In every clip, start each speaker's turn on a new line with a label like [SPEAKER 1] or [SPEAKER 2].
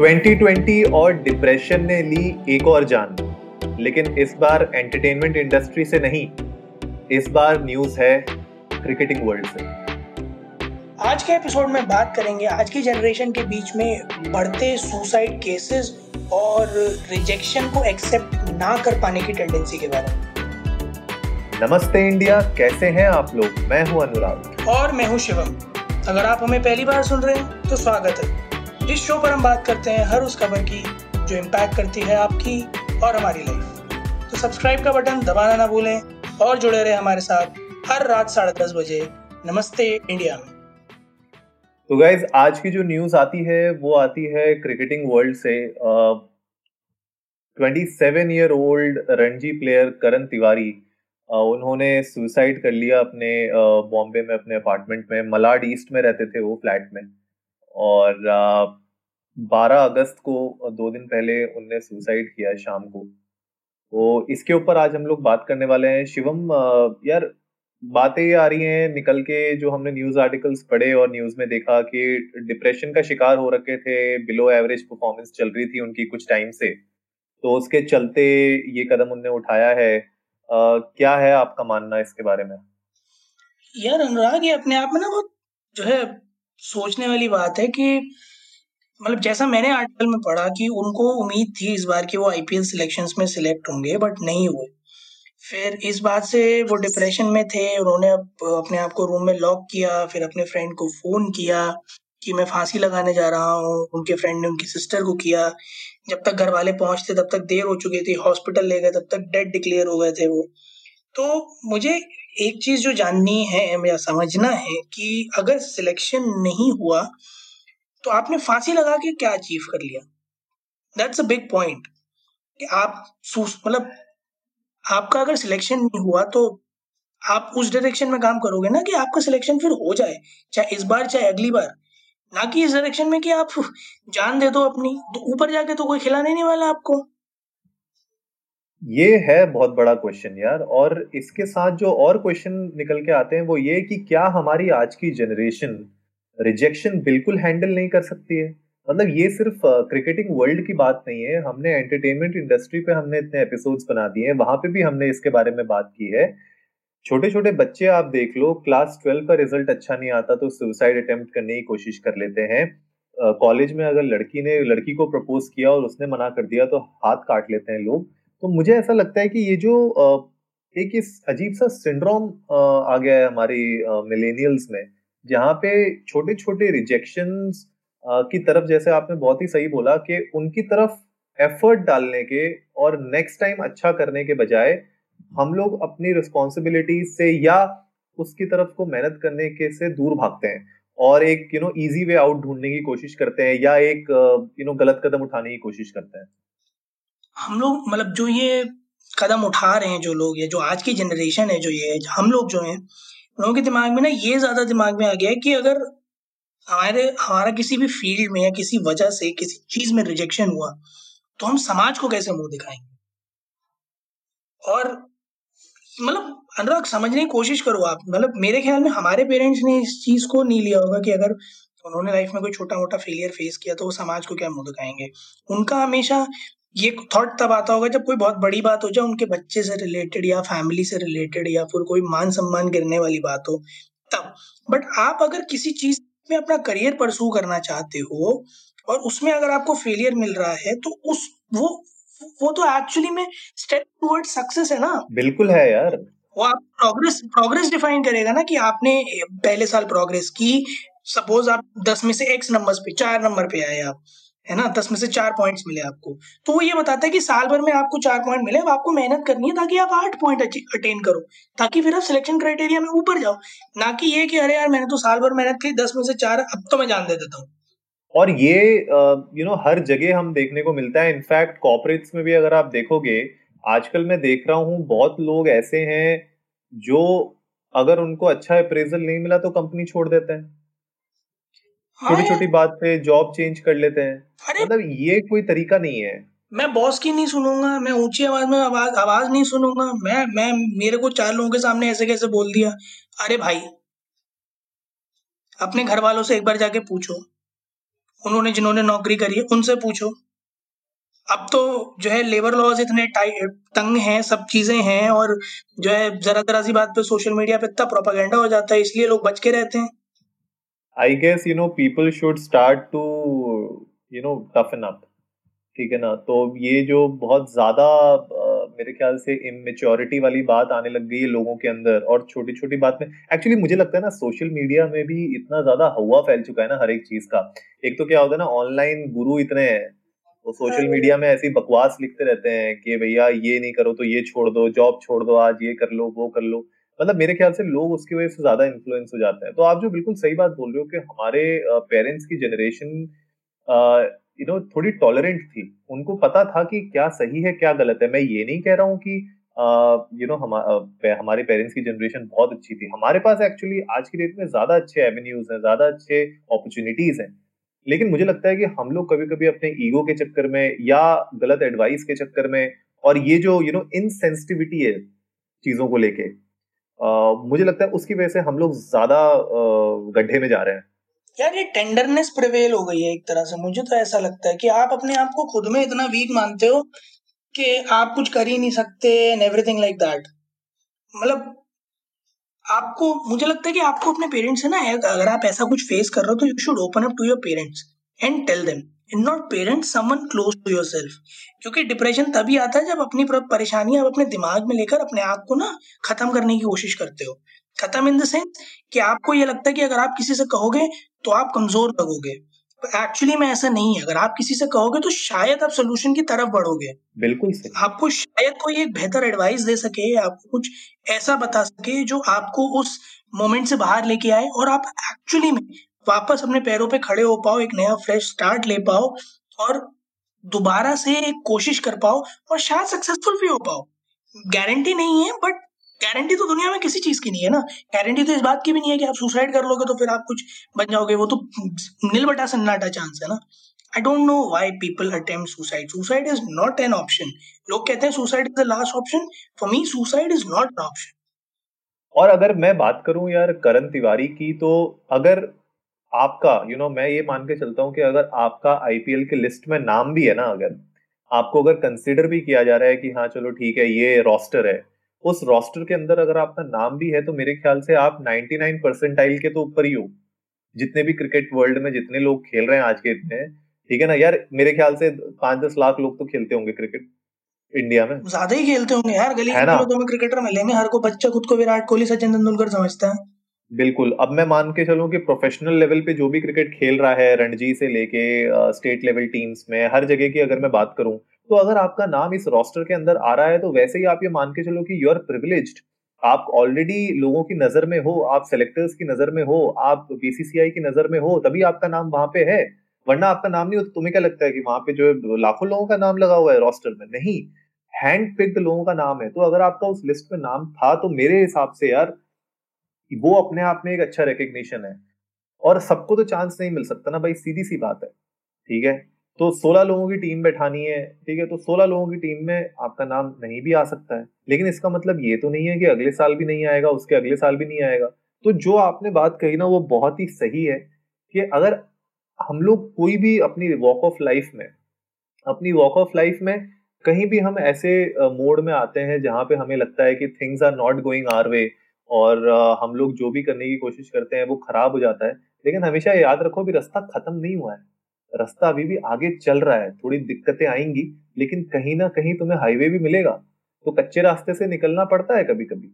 [SPEAKER 1] 2020 और डिप्रेशन ने ली एक और जान। लेकिन इस बार एंटरटेनमेंट इंडस्ट्री से नहीं इस बार न्यूज़ है क्रिकेटिंग वर्ल्ड से।
[SPEAKER 2] आज के एपिसोड में बात करेंगे आज की जनरेशन के बीच में बढ़ते सुसाइड केसेस और रिजेक्शन को एक्सेप्ट ना कर पाने की टेंडेंसी के बारे में।
[SPEAKER 1] नमस्ते इंडिया कैसे हैं आप लोग? मैं हूँ अनुराग।
[SPEAKER 2] और मैं हूँ शिवम। अगर आप हमें पहली बार सुन रहे हैं तो स्वागत है। इस शो पर हम बात करते हैं हर उस खबर की जो इम्पैक्ट करती है आपकी और हमारी लाइफ तो सब्सक्राइब का बटन दबाना ना भूलें और जुड़े रहे हमारे साथ हर रात साढ़े दस बजे नमस्ते इंडिया में।
[SPEAKER 1] तो गाइज़ आज की जो न्यूज़ आती है, वो आती है क्रिकेटिंग वर्ल्ड से। Twenty seven year old Ranji player Karan Tiwari उन्होंने सुसाइड कर लिया अपने बॉम्बे में, अपने अपार्टमेंट में। मलाड ईस्ट में रहते थे वो फ्लैट में। और बारह अगस्त को दो दिन पहले उनने सुसाइड किया शाम को। तो इसके ऊपर आज हम लोग बात करने वाले हैं। शिवम यार बातें आ रही हैं निकल के जो हमने न्यूज़ आर्टिकल्स पढ़े और न्यूज़ में देखा कि डिप्रेशन का शिकार हो रखे थे बिलो एवरेज परफॉर्मेंस चल रही थी उनकी कुछ टाइम से। तो उसके चलते ये कदम उनने उठाया है। आ, क्या है आपका मानना इसके बारे में?
[SPEAKER 2] यार अनुराग ये अपने आप में ना बहुत जो है सोचने वाली बात है कि मतलब जैसा मैंने आर्टिकल में पढ़ा कि उनको उम्मीद थी इस बार कि वो आईपीएल सिलेक्शंस में सिलेक्ट होंगे बट नहीं हुए। फिर इस बात से वो डिप्रेशन में थे, उन्होंने अपने आप को रूम में लॉक किया, फिर अपने फ्रेंड को फ़ोन किया कि मैं फांसी लगाने जा रहा हूँ, उनके फ्रेंड ने उनकी सिस्टर को किया। जब तक घर वाले पहुँचते, तब तक देर हो चुकी थी हॉस्पिटल ले गए, तब तक डेड डिक्लेयर हो गए थे वो। तो मुझे एक चीज़ जो जाननी है या समझना है कि अगर सिलेक्शन नहीं हुआ तो आपने फांसी लगा के क्या अचीव कर लिया? दैट्स अ बिग पॉइंट कि आप मतलब आपका अगर सिलेक्शन नहीं हुआ तो आप उस डायरेक्शन में काम करोगे ना कि आपका सिलेक्शन फिर हो जाए, चाहे इस बार, चाहे अगली बार। ना कि इस डायरेक्शन में कि आप जान दे दो अपनी तो ऊपर जाके तो कोई खिलाने नहीं वाला आपको।
[SPEAKER 1] ये है बहुत बड़ा क्वेश्चन यार, और इसके साथ जो और क्वेश्चन निकल के आते हैं, वो ये कि क्या हमारी आज की जनरेशन रिजेक्शन बिल्कुल हैंडल नहीं कर सकती है। मतलब ये सिर्फ़ क्रिकेटिंग वर्ल्ड की बात नहीं है। हमने एंटरटेनमेंट इंडस्ट्री पे हमने इतने एपिसोड्स बना दिए हैं। वहाँ पे भी हमने इसके बारे में बात की है। छोटे छोटे बच्चे आप देख लो क्लास ट्वेल्व का रिज़ल्ट अच्छा नहीं आता तो सुसाइड अटेम्प्ट करने की कोशिश कर लेते हैं। कॉलेज में अगर लड़की ने, लड़की को प्रपोज किया और उसने मना कर दिया तो हाथ काट लेते हैं लोग। तो मुझे ऐसा लगता है कि ये जो एक इस अजीब सा सिंड्रोम आ गया है हमारी मिलेनियल्स में। जहाँ पे छोटे छोटे रिजेक्शन की तरफ़ जैसे आपने बहुत ही सही बोला कि उनकी तरफ़ एफर्ट डालने के और नेक्स्ट टाइम अच्छा करने के बजाय हम लोग अपनी रिस्पॉन्सिबिलिटी से या उसकी तरफ़ को मेहनत करने के से दूर भागते हैं और एक you know easy way out ढूँढने की कोशिश करते हैं या एक यू नो गलत कदम उठाने की कोशिश करते हैं।
[SPEAKER 2] हम लोग मतलब जो ये कदम उठा रहे हैं जो लोग, ये जो आज की जनरेशन है जो ये, हम लोग जो हैं लोगों के दिमाग में ना ये ज़्यादा दिमाग में आ गया है कि अगर हमारे, हमारा किसी भी फ़ील्ड में या किसी वजह से किसी चीज़ में रिजेक्शन हुआ तो हम समाज को कैसे मुँह दिखाएँगे? और मतलब अनुराग, समझने की कोशिश करो आप। मतलब मेरे ख्याल में हमारे पेरेंट्स ने इस चीज़ को नहीं लिया होगा कि अगर उन्होंने लाइफ में कोई छोटा मोटा फेलियर फेस किया तो वो समाज को क्या मुँह दिखाएँगे? उनका हमेशा ये थॉट तब आता होगा जब कोई बहुत बड़ी बात हो जाए उनके बच्चे से रिलेटेड या फैमिली से रिलेटेड या फिर कोई मान सम्मान गिरने वाली बात हो तब। बट आप अगर किसी चीज़ में अपना करियर परसू करना चाहते हो और उसमें अगर आपको फेलियर मिल रहा है तो उस वो वो तो एक्चुअली में स्टेप टुवर्ड सक्सेस है ना?
[SPEAKER 1] बिल्कुल है यार।
[SPEAKER 2] वो आप प्रोग्रेस प्रोग्रेस डिफाइन करेगा ना कि आपने पहले साल प्रोग्रेस की सपोज़ आप दस में से एक्स नंबर पे चार नंबर पे आए आप। है ना? दस में से चार पॉइंट्स मिले आपको। तो वो ये बताता है कि साल भर में आपको चार पॉइंट मिले, अब आपको मेहनत करनी है ताकि आप आठ पॉइंट अटेन करो, ताकि फिर आप सिलेक्शन क्राइटेरिया में ऊपर जाओ। ना कि ये कि अरे यार, मैंने तो साल भर मेहनत की, दस में से चार, अब तो मैं जान दे देता हूँ।
[SPEAKER 1] और ये यू नो हर जगह हम देखने को मिलता है। इनफैक्ट कॉपरेट्स में भी अगर आप देखोगे, आजकल मैं देख रहा हूँ, बहुत लोग ऐसे हैं जो अगर उनको अच्छा अप्रेजल नहीं मिला तो कंपनी छोड़ देते हैं। छोटी छोटी बात पे जॉब चेंज कर लेते हैं। मतलब ये कोई तरीका नहीं है।
[SPEAKER 2] मैं बॉस की नहीं सुनूँगा मैं ऊँची आवाज़ में आवाज़ आवाज़ नहीं सुनूँगा। मैं मैं मेरे को चार लोगों के सामने ऐसे कैसे बोल दिया? अरे भाई अपने घर वालों से एक बार जाके पूछो। उन्होंने जिन्होंने नौकरी करी है उनसे पूछो। अब तो जो है लेबर लॉज इतने तंग हैं सब चीज़ें हैं और जो है जरा जरा सी बात पे सोशल मीडिया पे इतना प्रोपागेंडा हो जाता है इसलिए लोग बच के रहते हैं।
[SPEAKER 1] I guess you know people should start to you know toughen up ठीक है ना? तो ये जो बहुत ज़्यादा मेरे ख्याल से इमेच्योरिटी वाली बात आने लग गई है लोगों के अंदर और छोटी छोटी बात में। एक्चुअली मुझे लगता है ना सोशल मीडिया में भी इतना ज़्यादा हवा फैल चुका है ना हर एक चीज़ का। एक तो क्या होता है ना ऑनलाइन गुरु इतने हैं। वो सोशल मीडिया में ऐसी बकवास लिखते रहते हैं कि भैया ये नहीं करो तो ये छोड़ दो जॉब छोड़ दो आज ये कर लो वो कर लो। मतलब मेरे ख्याल से लोग उसकी वजह से ज़्यादा इन्फ्लुएंस हो जाते हैं। तो आप जो बिल्कुल सही बात बोल रहे हो कि हमारे पेरेंट्स की जनरेशन यू नो थोड़ी टॉलरेंट थी। उनको पता था कि क्या सही है, क्या गलत है। मैं ये नहीं कह रहा हूँ कि यू नो हमारे पेरेंट्स की जनरेशन बहुत अच्छी थी। हमारे पास एक्चुअली आज की डेट में ज़्यादा अच्छे एवेन्यूज हैं, ज़्यादा अच्छे अपॉर्चुनिटीज़ हैं। लेकिन मुझे लगता है कि हम लोग कभी कभी अपने ईगो के चक्कर में या गलत एडवाइस के चक्कर में और ये जो यू नो इनसेंसिटिविटी है चीज़ों को लेके मुझे लगता है उसकी वजह से हम लोग ज़्यादा गड्ढे में जा रहे हैं।
[SPEAKER 2] यार, ये टेंडरनेस प्रिवेल हो गई है एक तरह से। मुझे तो ऐसा लगता है कि आप अपने आप को खुद में इतना वीक मानते हो कि आप कुछ कर ही नहीं सकते एंड एवरीथिंग लाइक दैट मतलब आपको, मुझे लगता है कि आपको अपने पेरेंट्स से ना, अगर आप ऐसा कुछ फेस कर रहे हो तो you should open up to your parents and tell them in not parents someone close to yourself क्योंकि डिप्रेशन तभी आता है जब अपनी परेशानी आप अपने दिमाग में लेकर अपने आप को ना खत्म करने की कोशिश करते हो। खत्म इन द सेंस कि आपको ये लगता है कि अगर आप किसी से कहोगे तो आप कमज़ोर लगोगे। एक्चुअली में ऐसा नहीं है। अगर आप किसी से कहोगे तो शायद आप सोल्यूशन की तरफ़ बढ़ोगे।
[SPEAKER 1] बिल्कुल
[SPEAKER 2] सही। आपको शायद कोई एक बेहतर एडवाइस दे सके आपको कुछ ऐसा बता सके जो आपको उस मोमेंट से बाहर लेके आए और आप एक्चुअली में वापस अपने पैरों पे खड़े हो पाओ, एक नया फ्रेश स्टार्ट ले पाओ और दोबारा से एक कोशिश कर पाओ और शायद सक्सेसफुल भी हो पाओ। गारंटी नहीं है बट गारंटी तो दुनिया में किसी चीज़ की नहीं है ना। गारंटी तो इस बात की भी नहीं है कि आप सुसाइड कर लोगे तो फिर आप कुछ बन जाओगे। वो तो नील बटा सन्नाटा चांस है ना। I don't know why people attempt suicide suicide is not an option लोग कहते हैं suicide is the last option for me suicide is not an option
[SPEAKER 1] और अगर मैं बात करूँ यार करण तिवारी की तो अगर आपका यू you नो know, मैं ये मान के चलता हूँ कि अगर आपका आईपीएल के लिस्ट में नाम भी है ना अगर आपको अगर कंसिडर भी किया जा रहा है कि हाँ चलो ठीक है ये रोस्टर है उस रोस्टर के अंदर अगर आपका नाम भी है तो मेरे ख्याल से आप 99 परसेंटाइल के तो ऊपर ही हो। जितने भी क्रिकेट वर्ल्ड में जितने लोग खेल रहे हैं आज के इतने ठीक है ना? यार मेरे ख्याल से पाँच दस लाख लोग तो खेलते होंगे क्रिकेट इंडिया में।
[SPEAKER 2] ज़्यादा ही खेलते होंगे। यार गली तो में क्रिकेटर मिलेंगे हर को बच्चा खुद को विराट कोहली सचिन तेंदुलकर समझता है।
[SPEAKER 1] बिल्कुल। अब मैं मान के चलूँ कि प्रोफेशनल लेवल पे जो भी क्रिकेट खेल रहा है, रणजी से लेके स्टेट लेवल टीम्स में, हर जगह की अगर मैं बात करूँ तो अगर आपका नाम इस रोस्टर के अंदर आ रहा है तो वैसे ही आप ये मान के चलो कि यू आर प्रिविलेज आप ऑलरेडी लोगों की नज़र में हो, आप सेलेक्टर्स की नज़र में हो, आप बीसीसीआई की नज़र में हो, तभी आपका नाम वहाँ पे है। वरना आपका नाम नहीं हो तो तुम्हें क्या लगता है कि वहाँ पे जो लाखों लोगों का नाम लगा हुआ है रोस्टर में? नहीं। हैंड पिक्ड लोगों का नाम है। तो अगर आपका उस लिस्ट में नाम था तो मेरे हिसाब से यार वो अपने आप में एक अच्छा रिकग्निशन है। और सबको तो चांस नहीं मिल सकता ना भाई, सीधी सी बात है। ठीक है? तो 16 लोगों की टीम बैठानी है, ठीक है? तो 16 लोगों की टीम में आपका नाम नहीं भी आ सकता है। लेकिन इसका मतलब ये तो नहीं है कि अगले साल भी नहीं आएगा, उसके अगले साल भी नहीं आएगा। तो जो आपने बात कही ना, वो बहुत ही सही है कि अगर हम लोग कोई भी अपनी वॉक ऑफ़ लाइफ में, अपनी वॉक ऑफ़ लाइफ में कहीं भी हम ऐसे मोड में आते हैं जहाँ पे हमें लगता है कि things are not going our way और हम लोग जो भी करने की कोशिश करते हैं वो खराब हो जाता है। लेकिन हमेशा याद रखो भी रास्ता खत्म नहीं हुआ है। रास्ता अभी भी आगे चल रहा है थोड़ी दिक्कतें आएँगी लेकिन कहीं ना कहीं तुम्हें हाईवे भी मिलेगा। तो कच्चे रास्ते से निकलना पड़ता है कभी कभी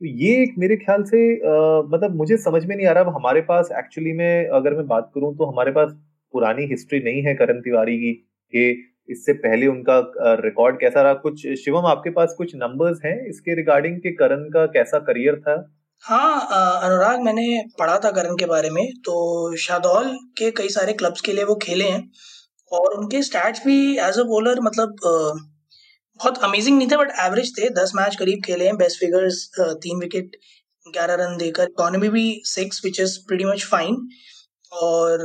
[SPEAKER 1] तो ये एक मेरे ख्याल से आ, मतलब मुझे समझ में नहीं आ रहा। अब हमारे पास एक्चुअली में अगर मैं बात करूँ तो हमारे पास पुरानी हिस्ट्री नहीं है करण तिवारी की कि इससे पहले उनका रिकॉर्ड कैसा रहा? कुछ, शिवम, आपके पास कुछ नंबर्स हैं इसके रिगार्डिंग कि करण का कैसा करियर था?
[SPEAKER 2] हाँ अनुराग, मैंने पढ़ा था करण के बारे में तो शादौल के कई सारे क्लब्स के लिए वो खेले हैं, और उनके स्टैट्स भी एज अ बॉलर मतलब बहुत अमेजिंग नहीं थे बट एवरेज थे। दस मैच करीब खेले हैं बेस्ट फिगर्स तीन विकेट ग्यारह रन देकर। इकोनॉमी भी six which is pretty much fine और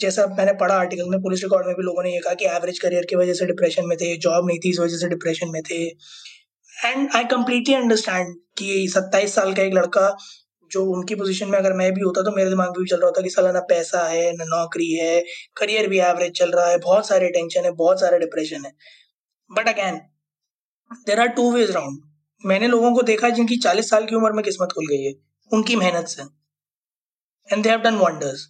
[SPEAKER 2] जैसा मैंने पढ़ा आर्टिकल में पुलिस रिकॉर्ड में भी लोगों ने ये कहा कि एवरेज करियर की वजह से डिप्रेशन में थे जॉब नहीं थी इस वजह से डिप्रेशन में थे। एंड आई कम्प्लीटली अंडरस्टैंड कि सत्ताईस साल का एक लड़का, जो उनकी पोजीशन में अगर मैं भी होता तो मेरे दिमाग में भी चल रहा होता कि साला ना पैसा है, ना नौकरी है करियर भी एवरेज चल रहा है, बहुत सारे टेंशन है, बहुत सारे डिप्रेशन है। But again there are two ways round मैंने लोगों को देखा जिनकी चालीस साल की उम्र में किस्मत खुल गई है, उनकी मेहनत से। And they have done wonders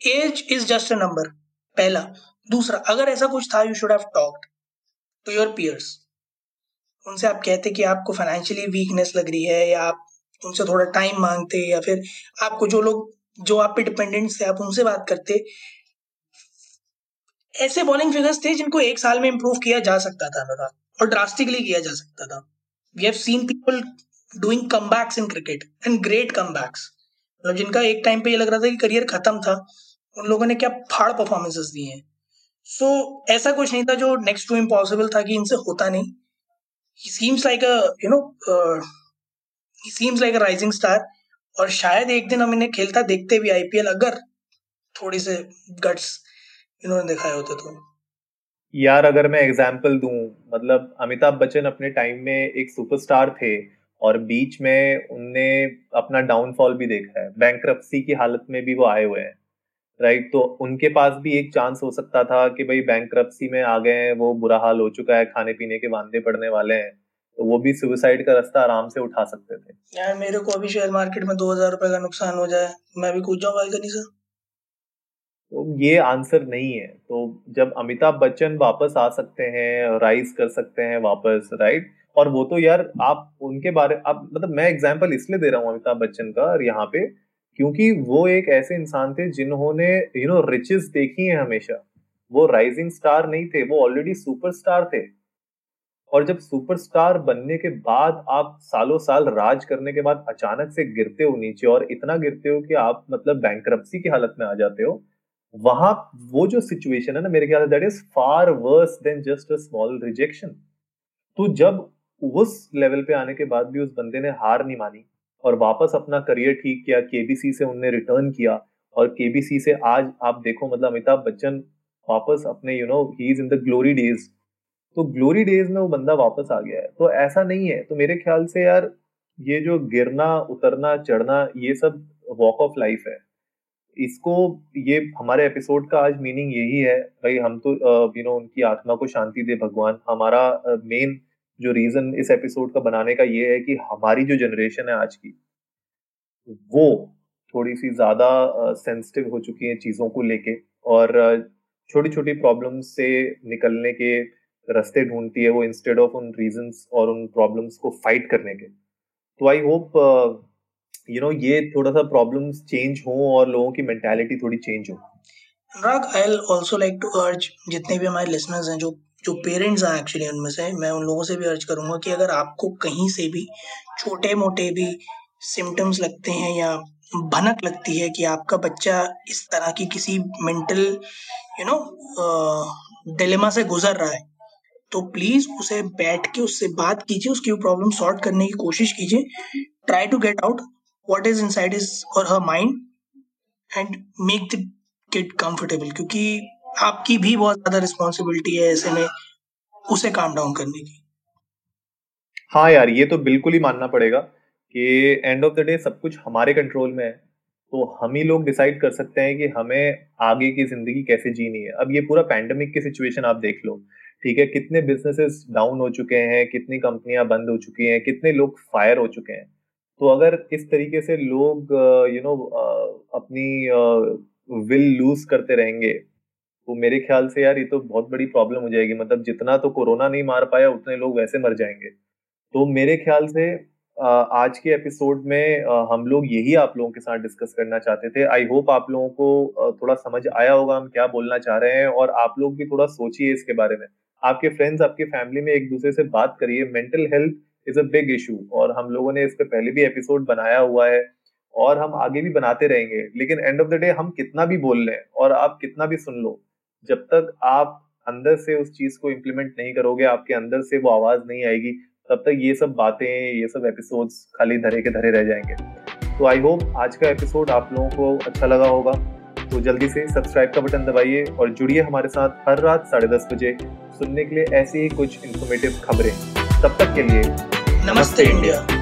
[SPEAKER 2] age is just a number पहला। दूसरा, अगर ऐसा कुछ था you should have talked to your peers उनसे आप कहते कि आपको फाइनेंशियली वीकनेस लग रही है, या आप उनसे थोड़ा टाइम मांगते, या फिर आपको जो लोग, जो आप पे डिपेंडेंट थे, आप उनसे बात करते। ऐसे बॉलिंग फिगर्स थे, जिनको एक साल में इंप्रूव किया जा सकता था अनुराग और ड्रास्टिकली किया जा सकता था। We have seen people doing come in cricket and great come मतलब जिनका एक टाइम पे ये लग रहा था कि करियर खत्म था। उन लोगों ने क्या फाड़ परफॉर्मेंसेस दिए हैं? सो so, ऐसा कुछ नहीं था जो नेक्स्ट टू इम्पॉसिबल था कि इनसे होता नहीं। He seems like a you know he seems like a rising star और शायद एक दिन हम इन्हें खेलता देखते भी आईपीएल अगर थोड़ी से गट्स इन्होंने दिखाए होते तो।
[SPEAKER 1] यार अगर मैं एग्ज़ाम्पल दूँ मतलब अमिताभ बच्चन अपने टाइम में एक सुपरस्टार थे और बीच में उनने अपना डाउनफॉल भी देखा है। बैंक की हालत में भी वो आए हुए हैं। राइट तो उनके पास भी एक चांस हो सकता था कि भाई बैंक में आ गए हैं वो बुरा हाल हो चुका है खाने पीने के वादे पड़ने वाले हैं तो वो भी सुसाइड का रास्ता आराम से उठा सकते थे।
[SPEAKER 2] यार मेरे को अभी शेयर मार्केट में दो हज़ार रुपए का नुकसान हो जाए मैं भी कूद जाऊँ नहीं सर
[SPEAKER 1] तो ये आंसर नहीं है। तो जब अमिताभ बच्चन वापस आ सकते हैं राइज कर सकते हैं वापस राइट और वो तो यार आप उनके बारे आप मतलब मैं एग्जांपल इसलिए दे रहा हूँ अमिताभ बच्चन का यहाँ पे क्योंकि वो एक ऐसे इंसान थे जिन्होंने यू नो रिचेस देखी है हमेशा। वो राइजिंग स्टार नहीं थे, वो ऑलरेडी सुपरस्टार थे। और जब सुपरस्टार बनने के बाद आप सालों साल राज करने के बाद अचानक से गिरते हो नीचे और इतना गिरते हो कि आप मतलब बैंक की हालत में आ जाते हो, वहाँ वो जो सिचुएशन है ना, मेरे ख्याल that is far worse than just a small rejection तो जब उस लेवल पे आने के बाद भी उस बंदे ने हार नहीं मानी और वापस अपना करियर ठीक किया केबीसी से उनने रिटर्न किया और केबीसी से आज आप देखो मतलब अमिताभ बच्चन वापस अपने you know he is in the glory days तो ग्लोरी डेज़ में वो बंदा वापस आ गया है। तो ऐसा नहीं है। तो मेरे ख्याल से यार ये जो गिरना, उतरना, चढ़ना, ये सब वॉक ऑफ़ लाइफ है। इसको, ये हमारे एपिसोड का आज मीनिंग यही है। भाई हम तो यू नो उनकी आत्मा को शांति दे भगवान। हमारा मेन जो रीजन इस एपिसोड का बनाने का ये है कि हमारी जो जनरेशन है आज की, वो थोड़ी सी ज़्यादा सेंसिटिव हो चुकी है चीज़ों को लेके और छोटी छोटी प्रॉब्लम से निकलने के रास्ते ढूंढती है वो इंस्टेड ऑफ़ उन रीजन और उन प्रॉब्लम्स को फाइट करने के। तो आई होप यू नो ये थोड़ा सा प्रॉब्लम्स चेंज हो और लोगों की मेंटालिटी थोड़ी चेंज हो।
[SPEAKER 2] Anurag I also like to urge जितने भी हमारे लिसनर्स हैं जो जो पेरेंट्स हैं एक्चुअली उनमें से, मैं उन लोगों से भी अर्ज़ करूँगा कि अगर आपको कहीं से भी छोटे मोटे भी सिम्टम्स लगते हैं या भनक लगती है कि आपका बच्चा इस तरह की किसी मेंटल यू नो डिलेमा से गुजर रहा है तो प्लीज़ उसे बैठ के उससे बात कीजिए, उसकी प्रॉब्लम सॉल्व करने की कोशिश कीजिए try to get out what is inside is or her mind and make the kid comfortable क्योंकि आपकी भी बहुत ज़्यादा रिस्पॉन्सिबिलिटी है ऐसे में उसे काम डाउन करने की।
[SPEAKER 1] हाँ यार, ये तो बिल्कुल ही मानना पड़ेगा कि एंड ऑफ़ द डे सब कुछ हमारे कंट्रोल में है तो हम ही लोग डिसाइड कर सकते हैं कि हमें आगे की ज़िंदगी कैसे जीनी है। अब ये पूरा पैंडमिक की सिचुएशन आप देख लो, ठीक है? कितने बिजनेसेस डाउन हो चुके हैं, कितनी कंपनियाँ बंद हो चुकी हैं, कितने लोग फायर हो चुके हैं। तो अगर इस तरीके से लोग यू नो अपनी विल लूज करते रहेंगे तो मेरे ख्याल से यार ये तो बहुत बड़ी प्रॉब्लम हो जाएगी। मतलब जितना तो कोरोना नहीं मार पाया, उतने लोग वैसे मर जाएँगे। तो मेरे ख्याल से आज के एपिसोड में हम लोग यही आप लोगों के साथ डिस्कस करना चाहते थे। आई होप आप लोगों को थोड़ा समझ आया होगा हम क्या बोलना चाह रहे हैं और आप लोग भी थोड़ा सोचिए इसके बारे में। आपके फ्रेंड्स आपके फैमिली में एक दूसरे से बात करिए। Mental health is a big issue और हम लोगों ने इस पर पहले भी एपिसोड बनाया हुआ है और हम आगे भी बनाते रहेंगे। लेकिन एंड ऑफ़ द डे हम कितना भी बोल लें और आप कितना भी सुन लो जब तक आप अंदर से उस चीज़ को इम्प्लीमेंट नहीं करोगे आपके अंदर से वो आवाज़ नहीं आएगी तब तक ये सब बातें ये सब एपिसोड्स खाली धरे के धरे रह जाएँगे। तो आई होप आज का एपिसोड आप लोगों को अच्छा लगा होगा। तो जल्दी से सब्सक्राइब का बटन दबाइए और जुड़िए हमारे साथ हर रात साढ़े दस बजे सुनने के लिए ऐसी ही कुछ इन्फॉर्मेटिव खबरें। तब तक के लिए
[SPEAKER 2] नमस्ते इंडिया।